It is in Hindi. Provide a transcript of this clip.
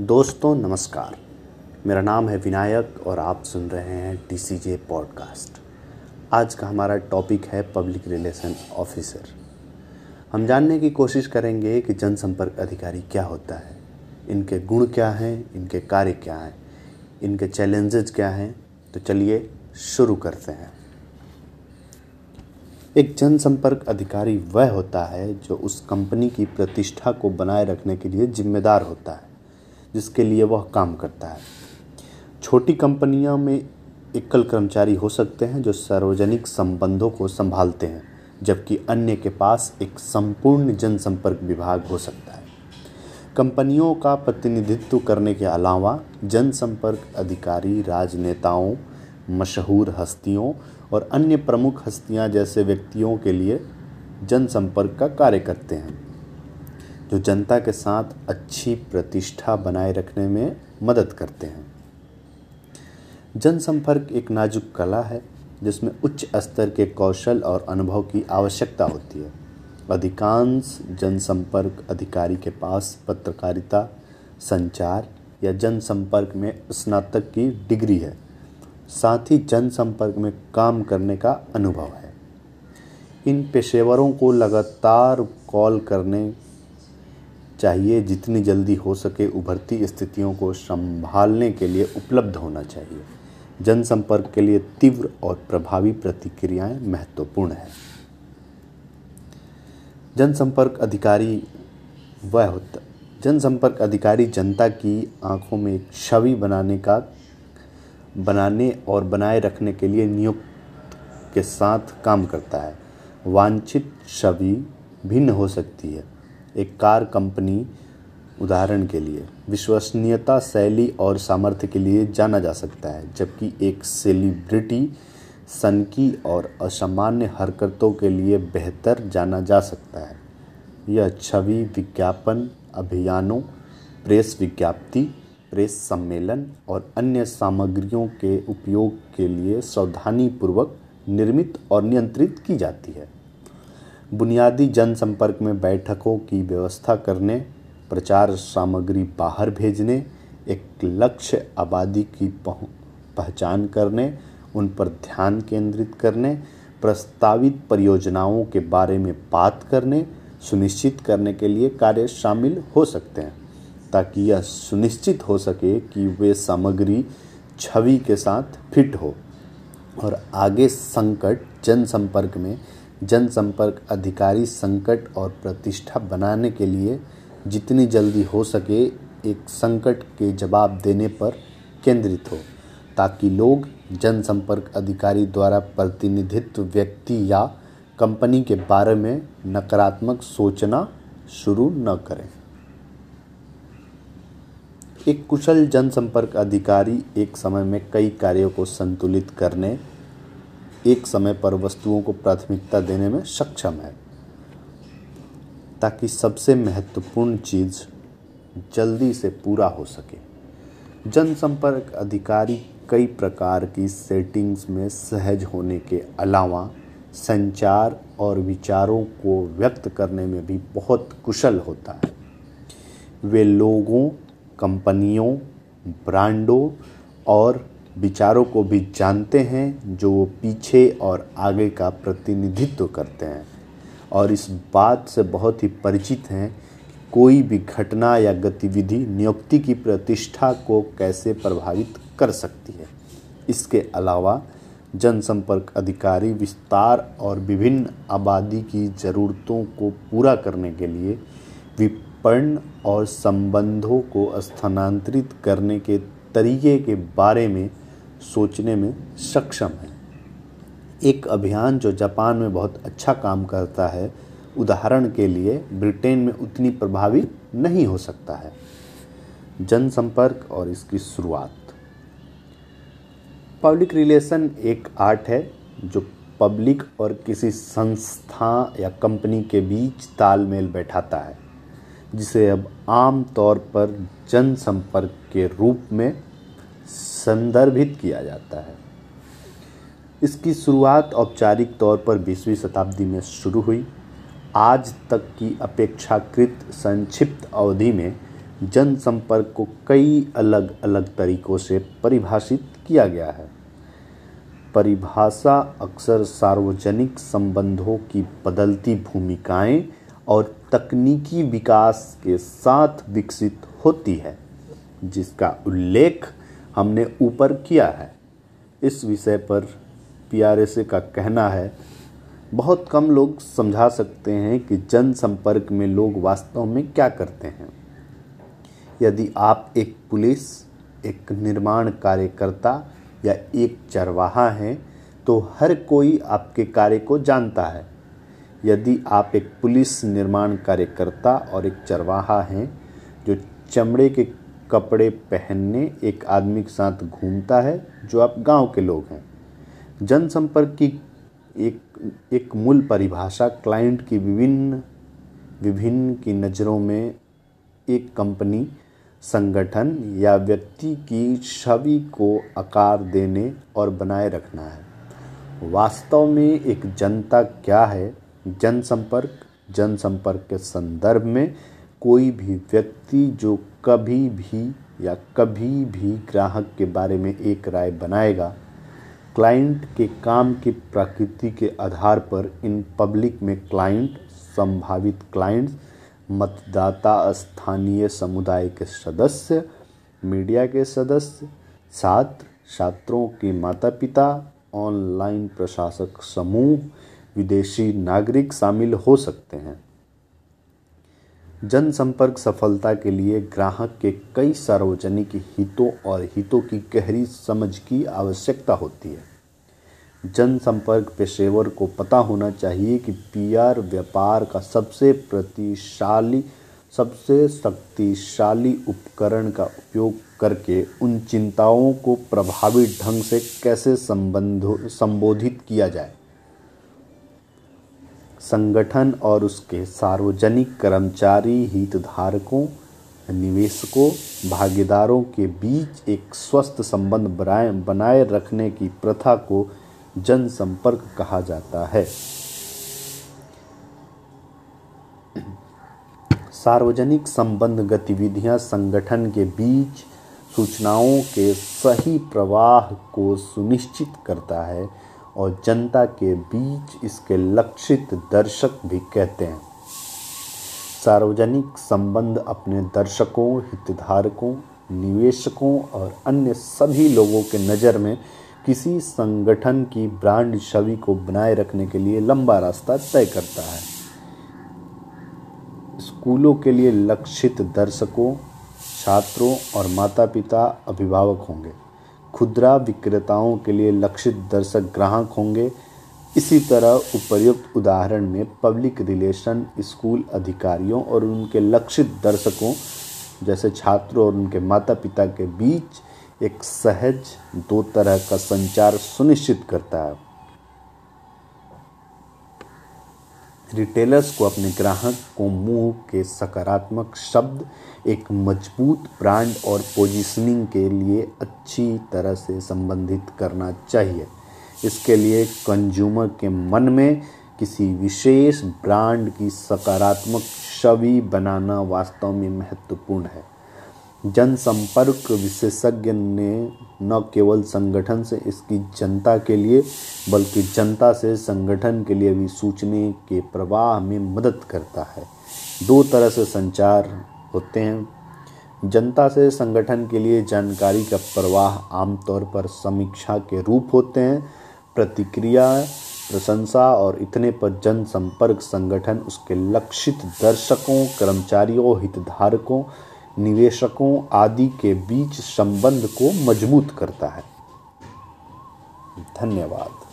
दोस्तों, नमस्कार। मेरा नाम है विनायक और आप सुन रहे हैं डी सी जे पॉडकास्ट आज का हमारा टॉपिक है पब्लिक रिलेशन ऑफिसर। हम जानने की कोशिश करेंगे कि जनसंपर्क अधिकारी क्या होता है, इनके गुण क्या हैं, इनके कार्य क्या हैं, इनके चैलेंजेस क्या हैं। तो चलिए शुरू करते हैं। एक जनसंपर्क अधिकारी वह होता है जो उस कंपनी की प्रतिष्ठा को बनाए रखने के लिए जिम्मेदार होता है। जिसके लिए वह काम करता है। छोटी कंपनियों में एकल कर्मचारी हो सकते हैं जो सार्वजनिक संबंधों को संभालते हैं, जबकि अन्य के पास एक संपूर्ण जनसंपर्क विभाग हो सकता है। कंपनियों का प्रतिनिधित्व करने के अलावा जनसंपर्क अधिकारी, राजनेताओं, मशहूर हस्तियों और अन्य प्रमुख हस्तियाँ जैसे व्यक्तियों के लिए जनसंपर्क का कार्य करते हैं। जो जनता के साथ अच्छी प्रतिष्ठा बनाए रखने में मदद करते हैं। जनसंपर्क एक नाजुक कला है, जिसमें उच्च स्तर के कौशल और अनुभव की आवश्यकता होती है। अधिकांश जनसंपर्क अधिकारी के पास पत्रकारिता, संचार या जनसंपर्क में स्नातक की डिग्री है। साथ ही जनसंपर्क में काम करने का अनुभव है। इन पेशेवरों को लगातार कॉल करने चाहिए जितनी जल्दी हो सके उभरती स्थितियों को संभालने के लिए उपलब्ध होना चाहिए। जनसंपर्क के लिए तीव्र और प्रभावी प्रतिक्रियाएँ महत्वपूर्ण है। जनसंपर्क अधिकारी वह होता जनसंपर्क अधिकारी जनता की आँखों में एक छवि बनाने का बनाने और बनाए रखने के लिए नियुक्त के साथ काम करता है। वांछित छवि भिन्न हो सकती है। एक कार कंपनी उदाहरण के लिए। विश्वसनीयता, शैली और सामर्थ्य के लिए जाना जा सकता है, जबकि एक सेलिब्रिटी, सनकी और असामान्य हरकतों के लिए बेहतर जाना जा सकता है। यह छवि विज्ञापन, अभियानों, प्रेस विज्ञप्ति, प्रेस सम्मेलन और अन्य सामग्रियों के उपयोग के लिए सावधानीपूर्वक निर्मित और नियंत्रित की जाती है। बुनियादी जनसंपर्क में बैठकों की व्यवस्था करने, प्रचार सामग्री बाहर भेजने, एक लक्ष्य आबादी की पहचान करने, उन पर ध्यान केंद्रित करने, प्रस्तावित परियोजनाओं के बारे में बात करने, सुनिश्चित करने के लिए कार्य शामिल हो सकते हैं, ताकि यह सुनिश्चित हो सके कि वे सामग्री छवि के साथ फिट हो। और आगे संकट जनसंपर्क में जनसंपर्क अधिकारी संकट और प्रतिष्ठा बनाने के लिए जितनी जल्दी हो सके एक संकट के जवाब देने पर केंद्रित हो, ताकि लोग जनसंपर्क अधिकारी द्वारा प्रतिनिधित्व व्यक्ति या कंपनी के बारे में नकारात्मक सोचना शुरू न करें। एक कुशल जनसंपर्क अधिकारी एक समय में कई कार्यों को संतुलित करने एक समय पर वस्तुओं को प्राथमिकता देने में सक्षम है, ताकि सबसे महत्वपूर्ण चीज़ जल्दी से पूरा हो सके। जनसंपर्क अधिकारी कई प्रकार की सेटिंग्स में सहज होने के अलावा संचार और विचारों को व्यक्त करने में भी बहुत कुशल होता है। वे लोगों, कंपनियों, ब्रांडों और विचारों को भी जानते हैं, जो वो पीछे और आगे का प्रतिनिधित्व करते हैं। और इस बात से बहुत ही परिचित हैं कि कोई भी घटना या गतिविधि नियुक्ति की प्रतिष्ठा को कैसे प्रभावित कर सकती है। इसके अलावा, जनसंपर्क अधिकारी विस्तार और विभिन्न आबादी की ज़रूरतों को पूरा करने के लिए विपणन और संबंधों को स्थानांतरित करने के तरीके के बारे में सोचने में सक्षम है। एक अभियान जो जापान में बहुत अच्छा काम करता है, उदाहरण के लिए ब्रिटेन में उतनी प्रभावी नहीं हो सकता है। जनसंपर्क और इसकी शुरुआत। पब्लिक रिलेशन एक आर्ट है, जो पब्लिक और किसी संस्था या कंपनी के बीच तालमेल बैठाता है, जिसे अब आम तौर पर जनसंपर्क के रूप में संदर्भित किया जाता है। इसकी शुरुआत औपचारिक तौर पर बीसवीं शताब्दी में शुरू हुई। आज तक की अपेक्षाकृत संक्षिप्त अवधि में जनसंपर्क को कई अलग अलग तरीकों से परिभाषित किया गया है। परिभाषा अक्सर सार्वजनिक संबंधों की बदलती भूमिकाएँ और तकनीकी विकास के साथ विकसित होती है, जिसका उल्लेख हमने ऊपर किया है। इस विषय पर पीआरएसए का कहना है, बहुत कम लोग समझा सकते हैं कि जनसंपर्क में लोग वास्तव में क्या करते हैं। यदि आप एक पुलिस, एक निर्माण कार्यकर्ता या एक चरवाहा हैं तो हर कोई आपके कार्य को जानता है। यदि आप एक पुलिस निर्माण कार्यकर्ता और एक चरवाहा हैं, जो चमड़े के कपड़े पहनने एक आदमी के साथ घूमता है, जो आप गाँव के लोग हैं। जनसंपर्क की एक एक मूल परिभाषा क्लाइंट की विभिन्न विभिन्न की नज़रों में एक कंपनी, संगठन या व्यक्ति की छवि को आकार देने और बनाए रखना है। वास्तव में एक जनता क्या है? जनसंपर्क जनसंपर्क के संदर्भ में कोई भी व्यक्ति जो कभी भी या कभी भी ग्राहक के बारे में एक राय बनाएगा, क्लाइंट के काम की प्रकृति के आधार पर इन पब्लिक में क्लाइंट, संभावित क्लाइंट्स, मतदाता, स्थानीय समुदाय के सदस्य, मीडिया के सदस्य, छात्र, छात्रों के माता पिता ऑनलाइन प्रशासक समूह, विदेशी नागरिक शामिल हो सकते हैं। जनसंपर्क सफलता के लिए ग्राहक के कई सार्वजनिक हितों और हितों की गहरी समझ की आवश्यकता होती है। जनसंपर्क पेशेवर को पता होना चाहिए कि पीआर व्यापार का सबसे प्रतिशाली, सबसे शक्तिशाली उपकरण का उपयोग करके उन चिंताओं को प्रभावी ढंग से कैसे संबंध, संबोधित किया जाए। संगठन और उसके सार्वजनिक कर्मचारी हितधारकों, निवेशकों, भागीदारों के बीच एक स्वस्थ संबंध बनाए बनाए रखने की प्रथा को जनसंपर्क कहा जाता है। सार्वजनिक संबंध गतिविधियाँ संगठन के बीच सूचनाओं के सही प्रवाह को सुनिश्चित करता है। और जनता के बीच इसके लक्षित दर्शक भी कहते हैं। सार्वजनिक संबंध अपने दर्शकों, हितधारकों, निवेशकों और अन्य सभी लोगों के नज़र में किसी संगठन की ब्रांड छवि को बनाए रखने के लिए लंबा रास्ता तय करता है। स्कूलों के लिए लक्षित दर्शकों, छात्रों और माता पिता अभिभावक होंगे। खुदरा विक्रेताओं के लिए लक्षित दर्शक ग्राहक होंगे। इसी तरह उपयुक्त उदाहरण में पब्लिक रिलेशन स्कूल अधिकारियों और उनके लक्षित दर्शकों, जैसे छात्रों और उनके माता पिता के बीच एक सहज दो तरह का संचार सुनिश्चित करता है। रिटेलर्स को अपने ग्राहक को मुँह के सकारात्मक शब्द, एक मज़बूत ब्रांड और पोजीशनिंग के लिए अच्छी तरह से संबंधित करना चाहिए। इसके लिए कंज्यूमर के मन में किसी विशेष ब्रांड की सकारात्मक छवि बनाना वास्तव में महत्वपूर्ण है। जनसंपर्क विशेषज्ञ ने न केवल संगठन से इसकी जनता के लिए, बल्कि जनता से संगठन के लिए भी सूचने के प्रवाह में मदद करता है। दो तरह से संचार होते हैं। जनता से संगठन के लिए जानकारी का प्रवाह आमतौर पर समीक्षा के रूप होते हैं। प्रतिक्रिया, प्रशंसा और इतने पर जनसंपर्क संगठन उसके लक्षित दर्शकों, कर्मचारियों, हितधारकों निवेशकों आदि के बीच संबंध को मज़बूत करता है। धन्यवाद।